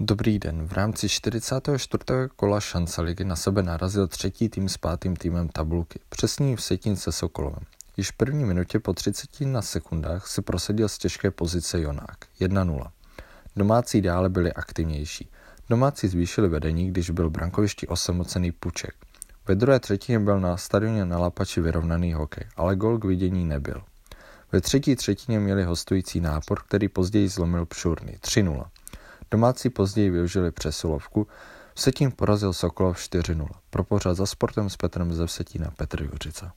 Dobrý den. V rámci 44. kola šance ligy na sebe narazil třetí tým s pátým týmem tabulky, přesný v Setince Sokolovem. Již v první minutě po 30 na sekundách se prosadil z těžké pozice Jonák 1-0. Domácí dále byli aktivnější. Domácí zvýšili vedení, když byl brankovišti osamocený Puček. Ve druhé třetině byl na stadioně na Lapači vyrovnaný hokej, ale gol k vidění nebyl. Ve třetí třetině měli hostující nápor, který později zlomil Pšurny 3-0. Domácí později využili přesilovku, Vsetín porazil Sokolov 4-0. Pro pořád za sportem s Petrem ze Vsetína Petr Juřica.